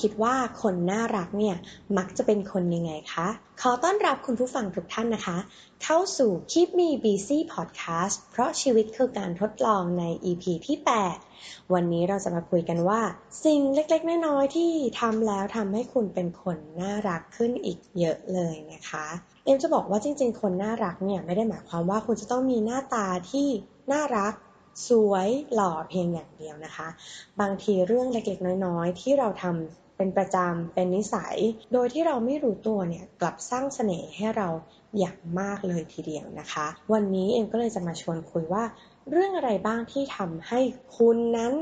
คิดว่าคนน่ารักเนี่ยมักจะเป็นคนยังไงคะ ขอต้อนรับคุณผู้ฟังทุกท่านนะคะ เข้าสู่ Keep Me Busy Podcast เพราะชีวิตคือการทดลองใน EP ที่ 8 วันนี้เราจะมาคุยกันว่า สิ่งเล็กๆ น้อยๆ ที่ทำแล้วทำให้คุณเป็นคนน่ารักขึ้นอีกเยอะเลยนะคะ เอ็มจะบอกว่าจริง ๆ คนน่ารักเนี่ยไม่ได้หมายความว่าคุณจะต้องมีหน้าตาที่น่ารักสวยหล่อเพียงอย่างเดียวนะคะ บางทีเรื่องเล็กๆ น้อยๆ ที่เราทำ เป็นประจำเป็นนิสัย โดยที่เราไม่รู้ตัวเนี่ยกลับสร้างเสน่ห์ให้เราอย่างมากเลยทีเดียวนะคะ วันนี้เอ็มก็เลยจะมาชวนคุยว่า เรื่องอะไรบ้างที่ทำให้คุณนั้น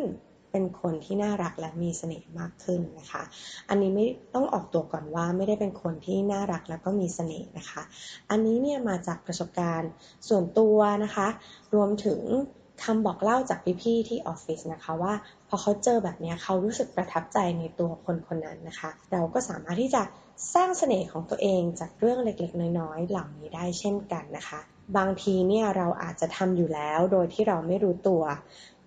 เป็นคนที่น่ารักและมีเสน่ห์มากขึ้นนะคะ อันนี้ไม่ต้องออกตัวก่อนว่าไม่ได้เป็นคนที่น่ารักแล้วก็มีเสน่ห์นะคะ อันนี้เนี่ยมาจากประสบการณ์ส่วนตัวนะคะ รวมถึง คำบอกเล่าจากพี่ๆที่ออฟฟิศนะคะว่าพอเขาเจอแบบนี้เขารู้สึกประทับใจในตัวคนคนนั้นนะคะ เราก็สามารถที่จะสร้างเสน่ห์ของตัวเองจากเรื่องเล็กๆ น้อยๆ เหล่านี้ได้เช่นกันนะคะ บางทีเนี่ยเราอาจจะทำอยู่แล้วโดยที่เราไม่รู้ตัว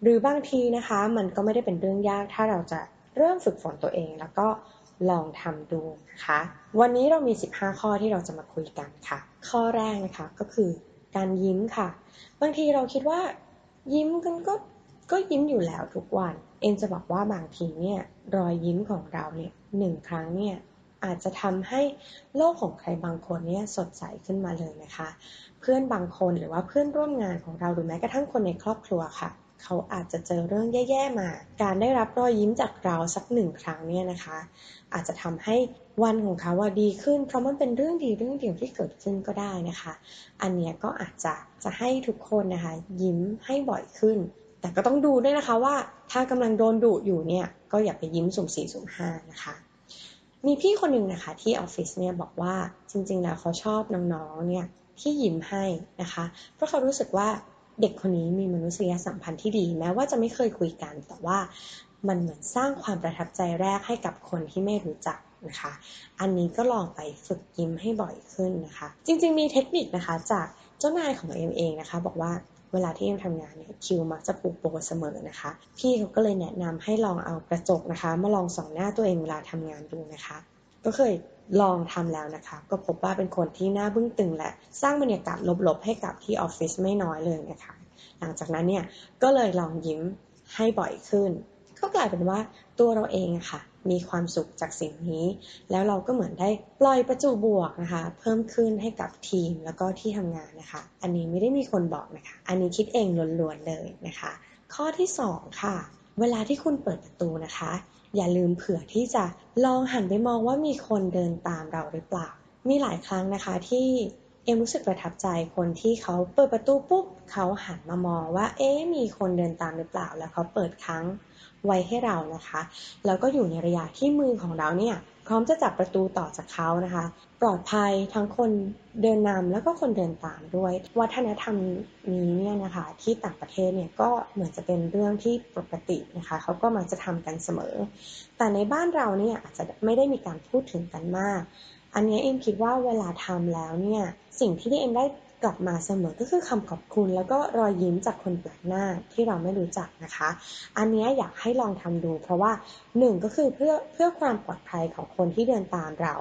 หรือบางทีนะคะมันก็ไม่ได้เป็นเรื่องยากถ้าเราจะเริ่มฝึกฝนตัวเองแล้วก็ลองทำดูนะคะ วันนี้เรามี 15 ข้อที่เราจะมาคุยกันค่ะ ข้อแรกนะคะก็คือการยิ้มค่ะ บางทีเราคิดว่า ยิ้มกันก็ก็ยิ้มอยู่แล้วทุกวัน เอ็นจะบอกว่าบางทีเนี่ย รอยยิ้มของเราเนี่ยหนึ่งครั้งเนี่ยอาจจะทำให้โลกของใครบางคนเนี่ยสดใสขึ้นมาเลยนะคะ เพื่อนบางคนหรือว่าเพื่อนร่วมงานของเราหรือแม้กระทั่งคนในครอบครัวค่ะ เขาอาจจะเจอเรื่องแย่ๆมา การได้รับรอยยิ้มจากเราสักหนึ่งครั้งเนี่ยนะคะ อาจจะทำให้วันของเขาว่าดีขึ้น เพราะมันเป็นเรื่องดีเรื่องเดียวที่เกิดขึ้นก็ได้นะคะ อันเนี้ยก็อาจจะจะให้ทุกคนนะคะ ยิ้มให้บ่อยขึ้น แต่ก็ต้องดูด้วยนะคะว่าถ้ากำลังโดนดุอยู่เนี่ยก็อย่าไปยิ้มสุ่มสี่สุ่มห้านะคะมีพี่คนหนึ่งนะคะที่ออฟฟิศเนี่ยบอกว่าจริงๆแล้วเขาชอบน้องๆเนี่ยที่ยิ้มให้นะคะ เพราะเขารู้สึกว่า เด็กคนนี้มีมนุษยสัมพันธ์ที่ดี แม้ว่าจะไม่เคยคุยกัน แต่ว่ามันเหมือนสร้างความประทับใจแรกให้กับคนที่ไม่รู้จักนะคะ อันนี้ก็ลองไปฝึกยิ้มให้บ่อยขึ้นนะคะ จริง ๆ มีเทคนิคนะคะจากเจ้านายของเอ็มเองนะคะ บอกว่าเวลาที่เอ็มทำงานเนี่ยคิวมักจะปูโปเสมอนะคะ พี่เขาก็เลยแนะนำให้ลองเอากระจกนะคะ มาลองส่องหน้าตัวเองเวลาทำงานดูนะคะ ก็เคย ลองทำแล้วนะคะ ก็พบว่าเป็นคนที่น้าบึ้งตึงและสร้างบรรยากาศลบๆ ให้กับที่ออฟฟิศไม่น้อยเลยนะคะ หลังจากนั้นเนี่ยก็เลยลองยิ้มให้บ่อยขึ้น ก็กลายเป็นว่าตัวเราเองะค่ะ มีความสุขจากสิ่งนี้ แล้วเราก็เหมือนได้ปล่อยประจุบวกนะคะ เพิ่มขึ้นให้กับทีมแล้วก็ที่ทำงานนะคะ อันนี้ไม่ได้มีคนบอกนะคะ อันนี้คิดเองล้วนๆเลยนะคะ ข้อที่ 2 ค่ะ เวลาที่คุณเปิดประตูนะคะ อย่าลืมเผื่อที่จะลองหันไปมองว่ามีคนเดินตามเราหรือเปล่า มีหลายครั้งนะคะที่ เอ็มรู้สึกประทับใจคนที่เขาเปิดประตูปุ๊บเขาหันมามองว่า เอ๊มีคนเดินตามหรือเปล่า แล้วเขาเปิดครั้งไว้ให้เรานะคะ แล้วก็อยู่ในระยะที่มือของเราเนี่ย พร้อมจะจับประตูต่อจากเขานะคะ ปลอดภัยทั้งคนเดินนำแล้วก็คนเดินตามด้วย วัฒนธรรมนี้เนี่ยนะคะที่ต่างประเทศเนี่ยก็เหมือนจะเป็นเรื่องที่ปกตินะคะเขาก็มักจะทำกันเสมอ แต่ในบ้านเราเนี่ยอาจจะไม่ได้มีการพูดถึงกันมาก อันนี้เอ็มคิดว่าเวลาทำแล้วเนี่ย สิ่งที่เอ็มได้กลับมาเสมอก็คือคำขอบคุณ แล้วก็รอยยิ้มจากคนแปลกหน้าที่เราไม่รู้จักนะคะ อันนี้อยากให้ลองทำดู เพราะว่าหนึ่งก็คือเพื่อเพื่อความปลอดภัยของคนที่เดินตามเรา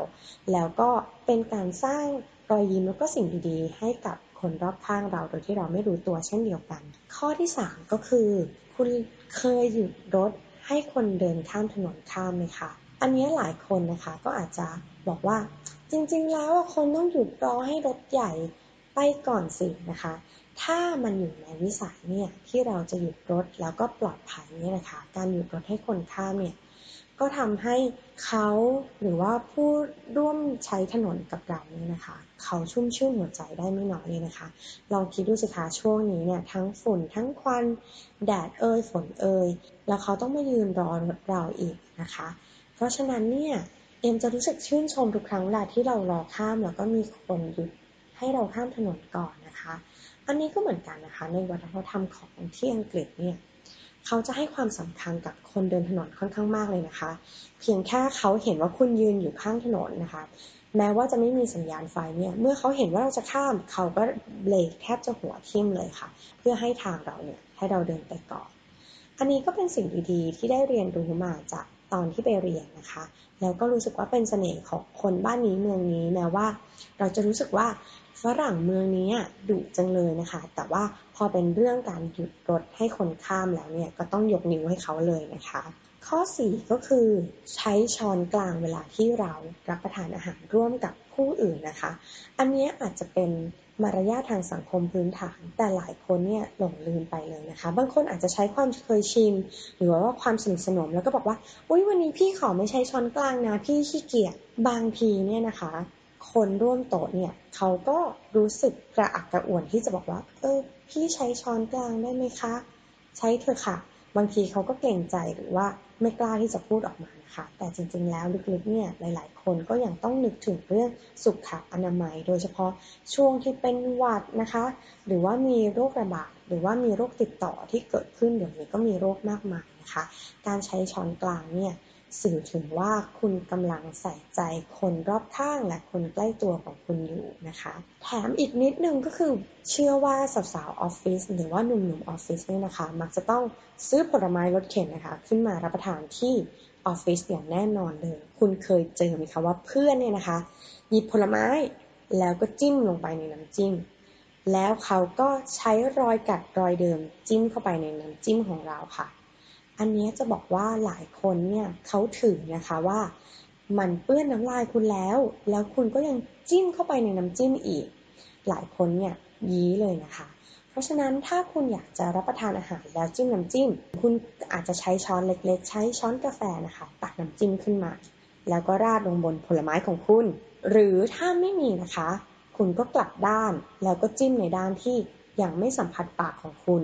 แล้วก็เป็นการสร้างรอยยิ้มแล้วก็สิ่งดีๆ ให้กับคนรอบข้างเราโดยที่เราไม่รู้ตัวเช่นเดียวกัน ข้อที่ 3 ก็คือ คุณเคยหยุดรถให้คนเดินข้ามถนนข้ามไหมคะอันนี้หลายคนนะคะก็อาจจะบอกว่า จริงๆ แล้วคนต้องหยุดรอให้รถใหญ่ไปก่อนสินะคะ ถ้ามันอยู่ในวิสัยเนี่ยที่เราจะหยุดรถแล้วก็ปลอดภัยเนี่ยนะคะ การหยุดรถให้คนข้ามเนี่ยก็ทำให้เขาหรือว่าผู้ร่วมใช้ถนนกับเราเนี่ยนะคะ เขาชุ่มชื่นหัวใจได้ไม่น้อยเลยนะคะ ลองคิดดูสิคะช่วงนี้เนี่ยทั้งฝุ่นทั้งควันแดดเอ่ยฝนเอ่ยแล้วเขาต้องมายืนรอรถเราอีกนะคะ เพราะฉะนั้นเนี่ย เอ็มจะรู้สึกชื่นชมทุกครั้งแหละที่เรารอข้ามแล้วก็มีคนหยุดให้เราข้ามถนนก่อนนะคะ อันนี้ก็เหมือนกันนะคะ ในวัฒนธรรมของที่อังกฤษเนี่ยเขาจะให้ความสำคัญกับคนเดินถนนค่อนข้างมากเลยนะคะ เพียงแค่เขาเห็นว่าคุณยืนอยู่ข้างถนนนะคะ แม้ว่าจะไม่มีสัญญาณไฟเนี่ยเมื่อเขาเห็นว่าเราจะข้ามเขาก็เบรกแทบจะหัวทิ่มเลยค่ะ เพื่อให้ทางเราเนี่ยให้เราเดินไปก่อน อันนี้ก็เป็นสิ่งดีๆที่ได้เรียนรู้มาจาก ตอนที่ไปเรียนนะคะ แล้วก็รู้สึกว่าเป็นเสน่ห์ของคนบ้านนี้เมืองนี้แม้ว่า เราจะรู้สึกว่าฝรั่งเมืองนี้ดุจังเลยนะคะ แต่ว่าพอเป็นเรื่องการหยุดรถให้คนข้ามแล้วเนี่ยก็ต้องยกนิ้วให้เขาเลยนะคะ ข้อ 4 ก็คือ ใช้ช้อนกลางเวลาที่เรารับประทานอาหารร่วมกับผู้อื่นนะคะ อันนี้อาจจะเป็น มารยาททางสังคมพื้นฐาน แต่หลายคนเนี่ยหลงลืมไปเลยนะคะ บางคนอาจจะใช้ความเคยชินหรือว่าความสนิทสนมแล้วก็บอกว่าอุ้ยวันนี้พี่ขอไม่ใช้ช้อนกลางนะพี่ขี้เกียจบางทีเนี่ยนะคะ คนร่วมโต๊ะเนี่ยเขาก็รู้สึกกระอักกระอ่วนที่จะบอกว่า เออพี่ใช้ช้อนกลางได้ไหมคะ ใช้เถอะค่ะ บางทีเขาก็เกรงใจหรือว่าไม่กล้าที่จะพูดออกมานะคะแต่จริงๆแล้วลึกๆเนี่ยหลาย ๆ คนก็ยังต้องนึกถึงเรื่องสุขอนามัย โดยเฉพาะช่วงที่เป็นหวัดนะคะ หรือว่ามีโรคระบาดหรือว่ามีโรคติดต่อที่เกิดขึ้นเดี๋ยวนี้ก็มีโรคมากมายนะคะ การใช้ช้อนกลางเนี่ย สื่อถึงว่าคุณกำลังใส่ใจคนรอบข้างและคนใกล้ตัวของคุณอยู่นะคะ แถมอีกนิดนึงก็คือเชื่อว่าสาวๆออฟฟิศหรือว่าหนุ่มๆออฟฟิศเนี่ยนะคะ มักจะต้องซื้อผลไม้รสเข็นนะคะ ขึ้นมารับประทานที่ออฟฟิศอย่างแน่นอนเลย คุณเคยเจอไหมคะว่าเพื่อนเนี่ยนะคะ หยิบผลไม้แล้วก็จิ้มลงไปในน้ำจิ้มแล้วเขาก็ใช้รอยกัดรอยเดิมจิ้มเข้าไปในน้ำจิ้มของเราค่ะ อันนี้จะบอกว่าหลายคนเนี่ยเขาถือนะคะว่ามันเปื้อนน้ำลายคุณแล้ว แล้วคุณก็ยังจิ้มเข้าไปในน้ำจิ้มอีก หลายคนเนี่ยยี้เลยนะคะ เพราะฉะนั้นถ้าคุณอยากจะรับประทานอาหารแล้วจิ้มน้ำจิ้ม คุณอาจจะใช้ช้อนเล็ก ๆ ใช้ช้อนกาแฟนะคะ ตักน้ำจิ้มขึ้นมา แล้วก็ราดลงบนผลไม้ของคุณ หรือถ้าไม่มีนะคะ คุณก็กลับด้านแล้วก็จิ้มในด้านที่ยังไม่สัมผัสปากของคุณ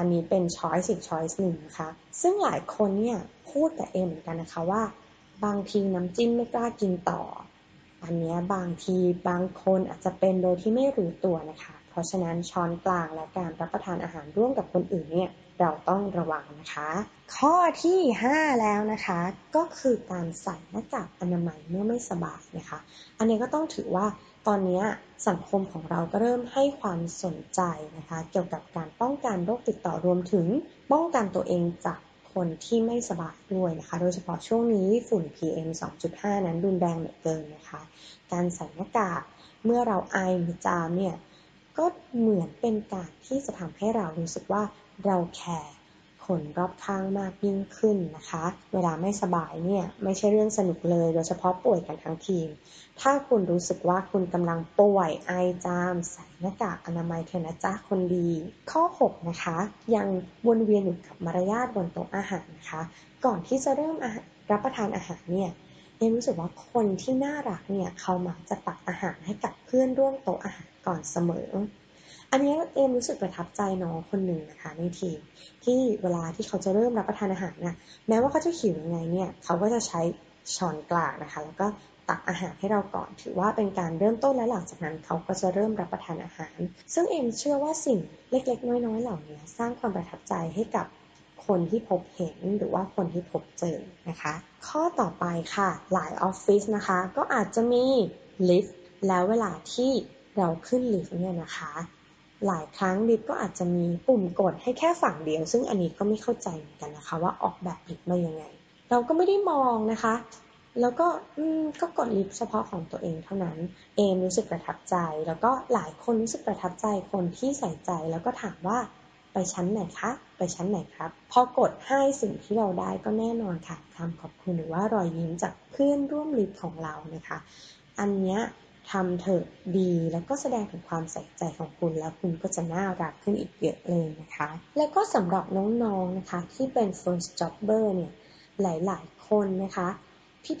อันนี้เป็น choice อีก choice หนึ่งนะคะ ซึ่งหลายคนเนี่ยพูดกับเอ็มเหมือนกันนะคะว่า บางทีน้ำจิ้มไม่กล้ากินต่อ อันนี้บางทีบางคนอาจจะเป็นโดยที่ไม่รู้ตัวนะคะ เพราะฉะนั้นช้อนกลางและการรับประทานอาหารร่วมกับคนอื่นเนี่ย เราต้องระวังนะคะ ข้อที่ 5 แล้วนะคะ ก็คือการใส่หน้ากากอนามัยเมื่อไม่สบายนะคะ อันนี้ก็ต้องถือว่าตอนนี้สังคมของเราก็เริ่มให้ความสนใจนะคะ เกี่ยวกับการป้องกันโรคติดต่อรวมถึงป้องกันตัวเองจากคนที่ไม่สบายด้วยนะคะ โดยเฉพาะช่วงนี้ฝุ่น PM 2.5 นั้นรุนแรงเหลือเกินนะคะ การใส่หน้ากากเมื่อเราไอหรือจามเนี่ยก็เหมือนเป็นการที่จะทำให้เรารู้สึกว่า เราแคร์คนรอบข้างมากยิ่งขึ้นนะคะ เวลาไม่สบายเนี่ยไม่ใช่เรื่องสนุกเลย โดยเฉพาะป่วยกันทั้งทีม ถ้าคุณรู้สึกว่าคุณกำลังป่วยไอจามใส่หน้ากากอนามัยเถอะนะจ๊ะคนดี ข้อ 6 นะคะ ยังวนเวียนอยู่กับมารยาทบนโต๊ะอาหารนะคะ ก่อนที่จะเริ่มรับประทานอาหารเนี่ยเอ็มรู้สึกว่าคนที่น่ารักเนี่ยเขามักจะตักอาหารให้กับเพื่อนร่วมโต๊ะอาหารก่อนเสมอ อันนี้เอมรู้สึกประทับใจน้องคนหนึ่งนะคะ ในทีมที่เวลาที่เขาจะเริ่มรับประทานอาหารเนี่ยแม้ว่าเขาจะหิวยังไงเนี่ยเขาก็จะใช้ช้อนกลางนะคะ แล้วก็ตักอาหารให้เราก่อน ถือว่าเป็นการเริ่มต้นและหลังจากนั้นเขาก็จะเริ่มรับประทานอาหาร ซึ่งเอมเชื่อว่าสิ่งเล็กๆ น้อยๆ เหล่านี้สร้างความประทับใจให้กับคนที่พบเห็นหรือว่าคนที่พบเจอนะคะ ข้อต่อไปค่ะ หลายออฟฟิศนะคะ ก็อาจจะมีลิฟต์แล้วเวลาที่เราขึ้นลิฟต์เนี่ยนะคะ หลายครั้งลิฟต์ก็อาจจะมีปุ่มกดให้แค่ฝั่งเดียว ซึ่งอันนี้ก็ไม่เข้าใจเหมือนกันนะคะ ว่าออกแบบลิฟต์มายังไง เราก็ไม่ได้มองนะคะ แล้วก็อืมก็กดลิฟต์เฉพาะของตัวเองเท่านั้น เอมรู้สึกประทับใจ แล้วก็หลายคนรู้สึกประทับใจคนที่ใส่ใจแล้วก็ถามว่าไปชั้นไหนคะ ไปชั้นไหนครับ พอกดให้สิ่งที่เราได้ก็แน่นอนค่ะคำขอบคุณหรือว่ารอยยิ้มจากเพื่อนร่วมลิฟต์ของเรานะคะ อันเนี้ย ทำเถอะดีแล้วก็แสดงถึงความใส่ใจของคุณ แล้วคุณก็จะน่ารักขึ้นอีกเยอะเลยนะคะ แล้วก็สำหรับน้องๆนนะคะที่เป็น first jobber เนี่ยหลายๆ คนนะคะ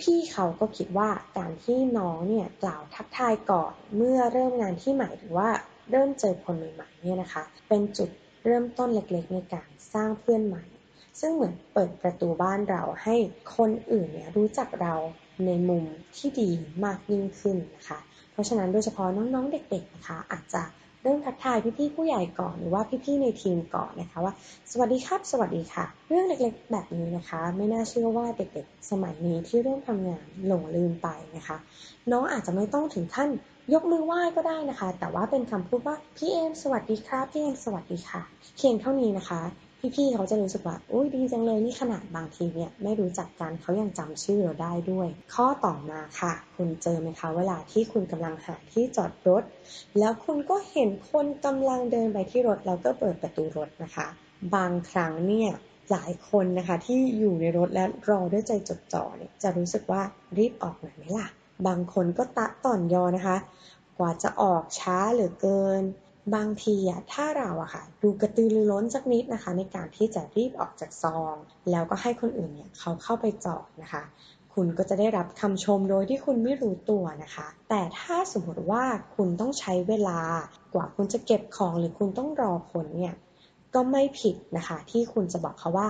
พี่ๆเขาก็คิดว่าการที่น้องเนี่ยกล่าวทักทายก่อนเมื่อเริ่มงานที่ใหม่หรือว่าเริ่มเจอคนใหม่ๆเนี่ยนะคะ เป็นจุดเริ่มต้นเล็กๆ ในการสร้างเพื่อนใหม่ ซึ่งเหมือนเปิดประตูบ้านเราให้คนอื่นเนี่ยรู้จักเราในมุมที่ดีมากยิ่งขึ้นนะคะ พราะฉะนั้นโดยเฉพาะน้องๆเด็กๆนะคะอาจจะเริ่มทักทายพี่ๆผู้ใหญ่ก่อนหรือว่าพี่ๆในทีมก่อนนะคะว่า สวัสดีครับสวัสดีค่ะ เรื่องเล็กๆ แบบนี้นะคะ ไม่น่าเชื่อว่าเด็กๆ สมัยนี้ที่เริ่มทำงานหลงลืมไปนะคะ น้องอาจจะไม่ต้องถึงขั้นยกมือไหว้ก็ได้นะคะ แต่ว่าเป็นคำพูดว่าพี่เอมสวัสดีครับพี่เอมสวัสดีค่ะ เพียงเท่านี้นะคะ พี่ๆเขาจะรู้สึกว่าอุ้ยดีจังเลยนี่ขนาดบางทีเนี่ยไม่รู้จักกันเขายังจำชื่อเราได้ด้วย ข้อต่อมาค่ะ คุณเจอไหมคะ เวลาที่คุณกำลังหาที่จอดรถ แล้วคุณก็เห็นคนกำลังเดินไปที่รถแล้วก็เปิดประตูรถนะคะ บางครั้งเนี่ยหลายคนนะคะที่อยู่ในรถและรอด้วยใจจดจ่อเนี่ยจะรู้สึกว่ารีบออกหน่อยไหมล่ะ บางคนก็ตะต่อนยอนะคะ กว่าจะออกช้าเหลือเกิน บางทีอะถ้าเราอะค่ะ ดูกระตือรือร้นสักนิดนะคะ ในการที่จะรีบออกจากซอง แล้วก็ให้คนอื่นเนี่ยเขาเข้าไปจอดนะคะ คุณก็จะได้รับคำชมโดยที่คุณไม่รู้ตัวนะคะ แต่ถ้าสมมติว่าคุณต้องใช้เวลากว่าคุณจะเก็บของหรือคุณต้องรอคนเนี่ยก็ไม่ผิดนะคะ ที่คุณจะบอกเขาว่า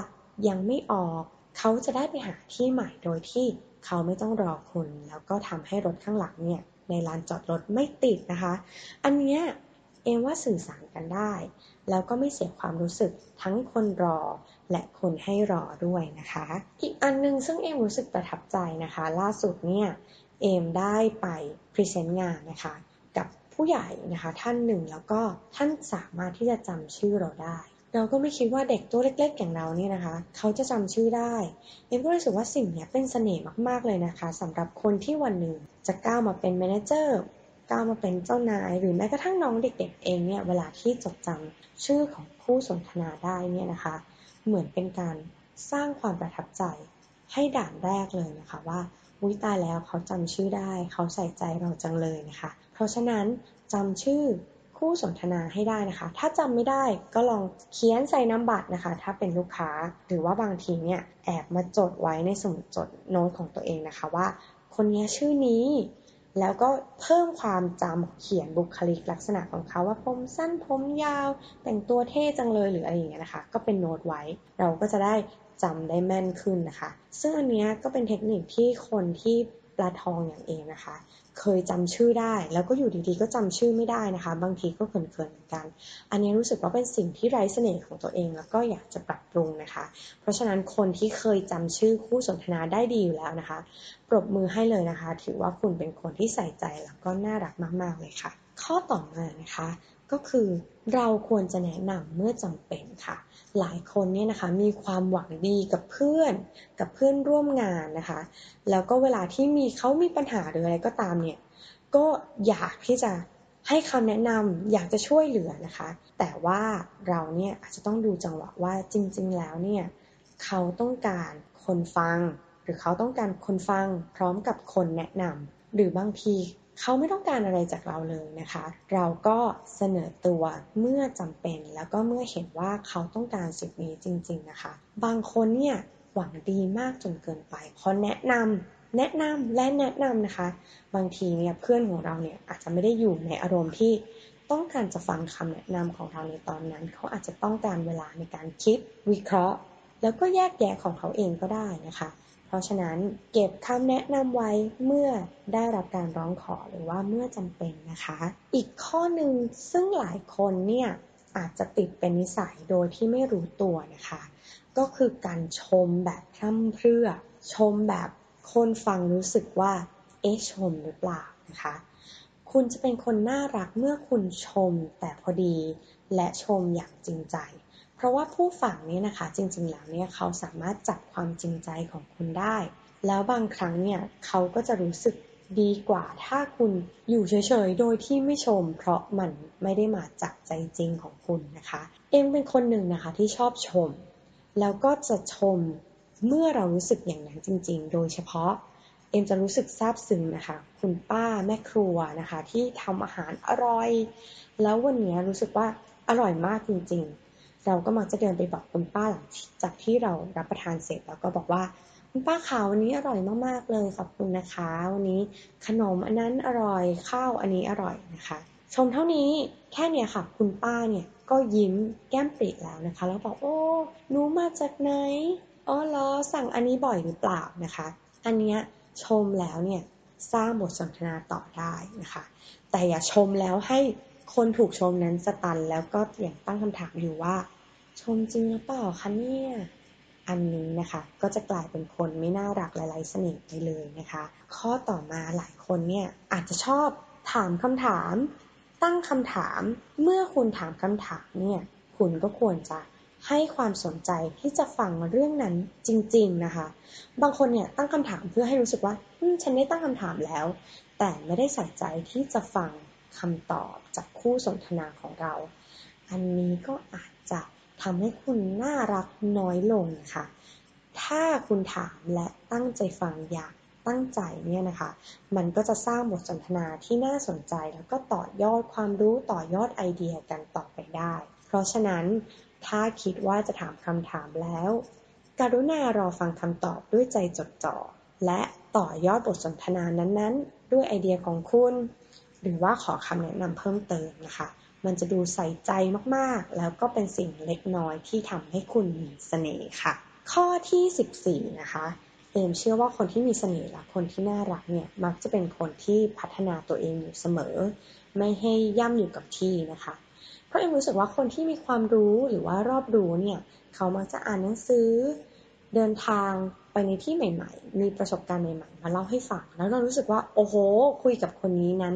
ยังไม่ออกเขาจะได้ไปหาที่ใหม่โดยที่เขาไม่ต้องรอคุณ แล้วก็ทำให้รถข้างหลังเนี่ยในลานจอดรถไม่ติดนะคะ อันเนี้ย เอมว่าสื่อสารกันได้ แล้วก็ไม่เสียความรู้สึกทั้งคนรอ และคนให้รอด้วยนะคะ อีกอันนึงซึ่งเอมรู้สึกประทับใจนะคะ ล่าสุดเนี่ยเอมได้ไปพรีเซนต์งานนะคะกับผู้ใหญ่นะคะท่านหนึ่งแล้วก็ท่านสามารถที่จะจำชื่อเราได้เราก็ไม่คิดว่าเด็กตัวเล็กๆ อย่างเราเนี่ยนะคะ เขาจะจำชื่อได้เอ็มก็รู้สึกว่าสิ่งนี้เป็นเสน่ห์มากๆเลยนะคะสำหรับคนที่วันหนึ่งจะก้าวมาเป็นแมเนเจอร์ ก้าวมาเป็นเจ้านาย หรือแม้กระทั่งน้องเด็กๆเองเนี่ยเวลาที่จดจำชื่อของผู้สนทนาได้เนี่ยนะคะ เหมือนเป็นการสร้างความประทับใจให้ด่านแรกเลยนะคะว่าวิตายแล้วเขาจำชื่อได้ เขาใส่ใจเราจังเลยนะคะ เพราะฉะนั้นจำชื่อคู่สนทนาให้ได้นะคะ ถ้าจำไม่ได้ก็ลองเขียนใส่น้ำบัตรนะคะ ถ้าเป็นลูกค้าหรือว่าบางทีเนี่ยแอบมาจดไว้ในสมุดจดโน้ตของตัวเองนะคะว่า คนนี้ชื่อนี้ แล้วก็เพิ่มความจำเขียนบุคลิกลักษณะของเขาว่าผมสั้นผมยาว แต่งตัวเท่จังเลยหรืออะไรอย่างเงี้ยนะคะ ก็เป็นโน้ตไว้ เราก็จะได้จำได้แม่นขึ้นนะคะ ซึ่งอันเนี้ยก็เป็นเทคนิคที่คนที่ ลาทองอย่างเองนะคะ เคยจำชื่อได้ แล้วก็อยู่ดีๆก็จำชื่อไม่ได้นะคะ บางทีก็เขินๆเหมือนกัน อันนี้รู้สึกว่าเป็นสิ่งที่ไร้เสน่ห์ของตัวเอง แล้วก็อยากจะปรับปรุงนะคะ เพราะฉะนั้นคนที่เคยจำชื่อคู่สนทนาได้ดีอยู่แล้วนะคะ ปรบมือให้เลยนะคะ ถือว่าคุณเป็นคนที่ใส่ใจแล้วก็น่ารักมากๆเลยค่ะ ข้อต่อมานะคะ ก็คือเราควรจะแนะนำเมื่อจำเป็นค่ะ หลายคนเนี่ยนะคะมีความหวังดีกับเพื่อน กับเพื่อนร่วมงานนะคะ แล้วก็เวลาที่มีเขามีปัญหาหรืออะไรก็ตามเนี่ย ก็อยากที่จะให้คำแนะนำอยากจะช่วยเหลือนะคะ แต่ว่าเราเนี่ยอาจจะต้องดูจังหวะว่าจริง ๆ แล้วเนี่ยเขาต้องการคนฟัง หรือเขาต้องการคนฟังพร้อมกับคนแนะนำหรือบางที เขาไม่ต้องการอะไรจากเราเลยนะคะ เราก็เสนอตัวเมื่อจำเป็น แล้วก็เมื่อเห็นว่าเขาต้องการสิ่งนี้จริง ๆนะคะ บางคนเนี่ยหวังดีมากจนเกินไปพอแนะนำแนะนำและแนะนำนะคะ บางทีเนี่ยเพื่อนของเราเนี่ยอาจจะไม่ได้อยู่ในอารมณ์ที่ต้องการจะฟังคำแนะนำของเราในตอนนั้น เขาอาจจะต้องการเวลาในการคิดวิเคราะห์ แล้วก็แยกแยะของเขาเองก็ได้นะคะ เพราะฉะนั้นเก็บคำแนะนำไว้เมื่อได้รับการร้องขอหรือว่าเมื่อจำเป็นนะคะ อีกข้อหนึ่งซึ่งหลายคนเนี่ยอาจจะติดเป็นนิสัยโดยที่ไม่รู้ตัวนะคะ ก็คือการชมแบบพร่ำเพรื่อ ชมแบบคนฟังรู้สึกว่า เอ๊ะชมหรือเปล่านะคะ คุณจะเป็นคนน่ารักเมื่อคุณชมแต่พอดี และชมอย่างจริงใจ เพราะว่าผู้ฟังเนี่ยนะคะจริงๆแล้วเนี่ยเขาสามารถจับความจริงใจของคุณได้ แล้วบางครั้งเนี่ยเขาก็จะรู้สึกดีกว่าถ้าคุณอยู่เฉยๆ โดยที่ไม่ชม เพราะมันไม่ได้มาจากใจจริงของคุณนะคะ เอ็มเป็นคนหนึ่งนะคะที่ชอบชม แล้วก็จะชมเมื่อเรารู้สึกอย่างนั้นจริง ๆ โดยเฉพาะเอ็มจะรู้สึกซาบซึ้งนะคะ คุณป้าแม่ครัวนะคะ ที่ทำอาหารอร่อย แล้ววันนี้รู้สึกว่าอร่อยมากจริงๆ เราก็มักจะเดินไปบอกคุณป้าหลังจากที่เรารับประทานเสร็จแล้วก็บอกว่าคุณป้าขาววันนี้อร่อยมากๆเลยขอบคุณนะคะวันนี้ขนมอันนั้นอร่อยข้าวอันนี้อร่อยนะคะ ชมเท่านี้แค่เนี้ยค่ะ คุณป้าเนี่ยก็ยิ้มแก้มปริแล้วนะคะ แล้วบอกโอ้หนูมาจากไหนอ๋อเหรอสั่งอันนี้บ่อยหรือเปล่านะคะ อันเนี้ยชมแล้วเนี่ยสร้างบทสนทนาต่อได้นะคะ แต่อย่าชมแล้วให้ คนถูกชมนั้นสตันแล้วก็อย่างตั้งคำถามอยู่ว่า ชมจริงหรือเปล่าคะเนี่ย อันนี้นะคะก็จะกลายเป็นคนไม่น่ารักและไร้เสน่ห์ไปเลยนะคะ ข้อต่อมาหลายคนเนี่ยอาจจะชอบถามคำถาม ตั้งคำถาม เมื่อคุณถามคำถามเนี่ยคุณก็ควรจะให้ความสนใจที่จะฟังเรื่องนั้นจริง ๆนะคะ บางคนเนี่ยตั้งคำถามเพื่อให้รู้สึกว่าฉันได้ตั้งคำถามแล้ว แต่ไม่ได้ใส่ใจที่จะฟัง คำตอบจากคู่สนทนาของเรา อันนี้ก็อาจจะทำให้คุณน่ารักน้อยลงค่ะ ถ้าคุณถามและตั้งใจฟังอย่างตั้งใจเนี่ยนะคะ มันก็จะสร้างบทสนทนาที่น่าสนใจแล้วก็ต่อยอดความรู้ต่อยอดไอเดียกันต่อไปได้ เพราะฉะนั้นถ้าคิดว่าจะถามคำถามแล้ว กรุณารอฟังคำตอบด้วยใจจดจ่อ และต่อยอดบทสนทนานั้นๆ ด้วยไอเดียของคุณ หรือว่าขอคำแนะนำเพิ่มเติมนะคะ มันจะดูใส่ใจมากๆ แล้วก็เป็นสิ่งเล็กน้อยที่ทำให้คุณมีเสน่ห์ค่ะ ข้อที่ 14 นะคะเอมเชื่อว่าคนที่มีเสน่ห์และคนที่น่ารักเนี่ยมักจะเป็นคนที่พัฒนาตัวเองอยู่เสมอ ไม่ให้ย่ำอยู่กับที่นะคะ เพราะเอ็มรู้สึกว่าคนที่มีความรู้หรือว่ารอบรู้เนี่ยเขามักจะอ่านหนังสือ เดินทาง ไปในที่ใหม่ ๆ มีประสบการณ์ใหม่ๆ มาเล่าให้ฟัง แล้วเรารู้สึกว่า โอ้โห คุยกับคนนี้นั้น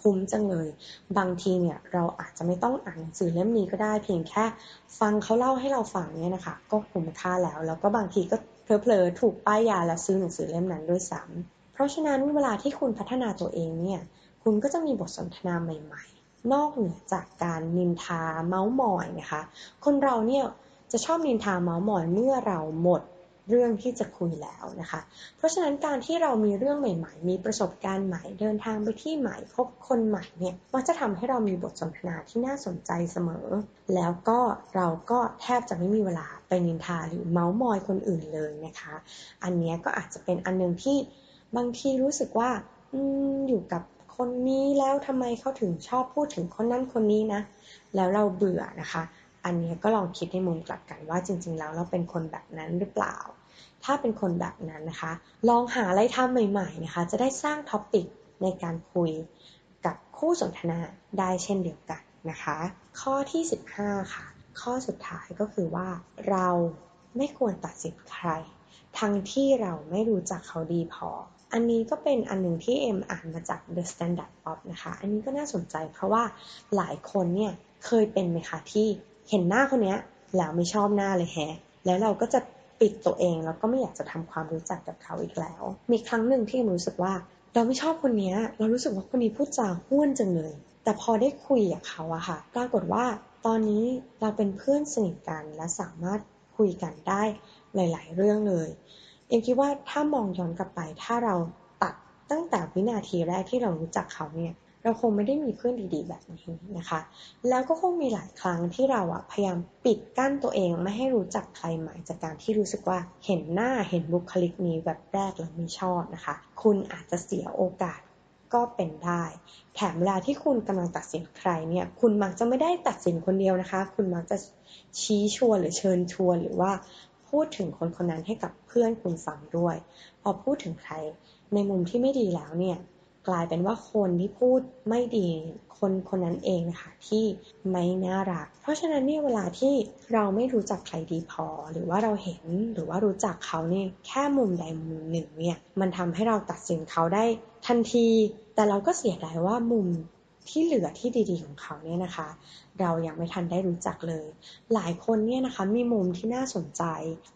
คุ้มจังเลย บางทีเนี่ยเราอาจจะไม่ต้องอ่านหนังสือเล่มนี้ก็ได้ เพียงแค่ฟังเขาเล่าให้เราฟังเนี่ยนะคะ ก็คุ้มค่าแล้ว แล้วก็บางทีก็เผลอๆถูกป้ายยาและซื้อหนังสือเล่มนั้นด้วยซ้ำเพราะฉะนั้นเวลาที่คุณพัฒนาตัวเองเนี่ย คุณก็จะมีบทสนทนาใหม่ ๆ นอกเหนือจากการนินทาเมาส์มอยนะคะ คนเราเนี่ยจะชอบนินทาเมาส์มอยเมื่อเราหมด เรื่องที่จะคุยแล้วนะคะ เพราะฉะนั้นการที่เรามีเรื่องใหม่ ๆ มีประสบการณ์ใหม่เดินทางไปที่ใหม่พบคนใหม่เนี่ยมันจะทำให้เรามีบทสนทนาที่น่าสนใจเสมอ แล้วก็เราก็แทบจะไม่มีเวลาไปนินทาหรือเมาส์มอยคนอื่นเลยนะคะ อันนี้ก็อาจจะเป็นอันนึงที่บางทีรู้สึกว่าออยู่กับคนนี้แล้วทำไมเขาถึงชอบพูดถึงคนนั้นคนนี้นะ แล้วเราเบื่อนะคะอันนี้ก็ลองคิดในมุมกลับกันว่าจริง ๆ แล้วเราเป็นคนแบบนั้นหรือเปล่า ถ้าเป็นคนแบบนั้นนะคะ ลองหาอะไรทำใหม่ๆนะคะ จะได้สร้างท็อปิกในการคุยกับคู่สนทนาได้เช่นเดียวกันนะคะ ข้อที่ 15 ค่ะ ข้อสุดท้ายก็คือว่าเราไม่ควรตัดสินใคร ทั้งที่เราไม่รู้จักเขาดีพอ อันนี้ก็เป็นอันหนึ่งที่เอ็มอ่านมาจาก The Standard Pop นะคะ อันนี้ก็น่าสนใจเพราะว่าหลายคนเนี่ยเคยเป็นไหมคะที่เห็นหน้าคนเนี้ยแล้วไม่ชอบหน้าเลยแฮะแล้วเราก็จะ ปิดตัวเองแล้วก็ไม่อยากจะทำความรู้จักกับเขาอีกแล้ว มีครั้งหนึ่งที่รู้สึกว่า เราไม่ชอบคนนี้เรารู้สึกว่าคนนี้พูดจาห้วนจังเลย แต่พอได้คุยกับเขาอะค่ะ ปรากฏว่าตอนนี้เราเป็นเพื่อนสนิทกันและสามารถคุยกันได้หลาย ๆ เรื่องเลยเอ็มคิดว่าถ้ามองย้อนกลับไปถ้าเราตัดตั้งแต่วินาทีแรกที่เรารู้จักเขาเนี่ย เราคงไม่ได้มีเพื่อนดีๆ แบบนี้นะคะ แล้วก็คงมีหลายครั้งที่เราอะพยายามปิดกั้นตัวเองไม่ให้รู้จักใครใหม่จากการที่รู้สึกว่าเห็นหน้าเห็นบุคลิกนี้แบบแรกแล้วไม่ชอบนะคะ คุณอาจจะเสียโอกาสก็เป็นได้ แถมเวลาที่คุณกำลังตัดสินใครเนี่ย คุณมักจะไม่ได้ตัดสินคนเดียวนะคะ คุณมักจะชี้ชวนหรือเชิญชวนหรือว่าพูดถึงคนคนนั้นให้กับเพื่อนคุณฟังด้วย พอพูดถึงใครในมุมที่ไม่ดีแล้วเนี่ย กลายเป็นว่าคนที่พูดไม่ดีคนคนนั้นเองนะคะที่ไม่น่ารัก เพราะฉะนั้นเนี่ยเวลาที่เราไม่รู้จักใครดีพอ หรือว่าเราเห็นหรือว่ารู้จักเขาเนี่ยแค่มุมใดมุมหนึ่งเนี่ยมันทำให้เราตัดสินเขาได้ทันที แต่เราก็เสียดายว่ามุม ที่เหลือที่ดีๆของเขาเนี่ยนะคะ เรายังไม่ทันได้รู้จักเลย หลายคนเนี่ยนะคะมีมุมที่น่าสนใจ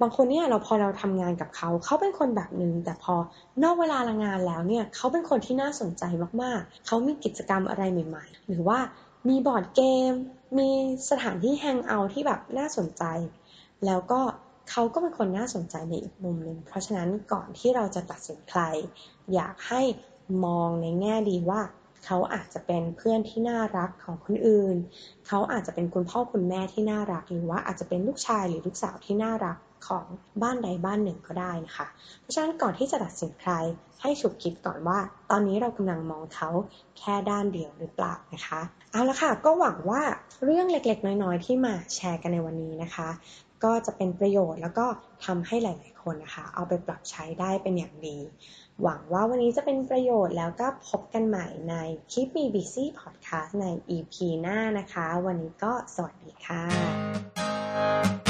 บางคนเนี่ยเราพอเราทำงานกับเขา เขาเป็นคนแบบนึง แต่พอนอกเวลาละงานแล้วเนี่ยเขาเป็นคนที่น่าสนใจมากๆ เขามีกิจกรรมอะไรใหม่ ๆ หรือว่ามีบอร์ดเกม มีสถานที่แฮงเอาท์ที่แบบน่าสนใจ แล้วก็เขาก็เป็นคนน่าสนใจในอีกมุมหนึ่ง เพราะฉะนั้นก่อนที่เราจะตัดสินใคร อยากให้มองในแง่ดีว่า เขาอาจจะเป็นเพื่อนที่น่ารักของคนอื่น เขาอาจจะเป็นคุณพ่อคุณแม่ที่น่ารัก หรือว่าอาจจะเป็นลูกชายหรือลูกสาวที่น่ารักของบ้านใดบ้านหนึ่งก็ได้นะคะ เพราะฉะนั้นก่อนที่จะตัดสินใคร ให้ฉุกคิดก่อนว่า ตอนนี้เรากำลังมองเขาแค่ด้านเดียวหรือเปล่านะคะ เอาละค่ะ ก็หวังว่าเรื่องเล็กๆ น้อยๆ ที่มาแชร์กันในวันนี้นะคะ ก็จะเป็นประโยชน์แล้วก็ทำให้หลาย ๆ คนนะคะ เอาไปปรับใช้ได้เป็นอย่างดี หวังว่าวันนี้จะเป็นประโยชน์แล้วก็พบกันใหม่ใน Keep Me Busy Podcast ใน EP หน้านะคะ วันนี้ก็สวัสดีค่ะ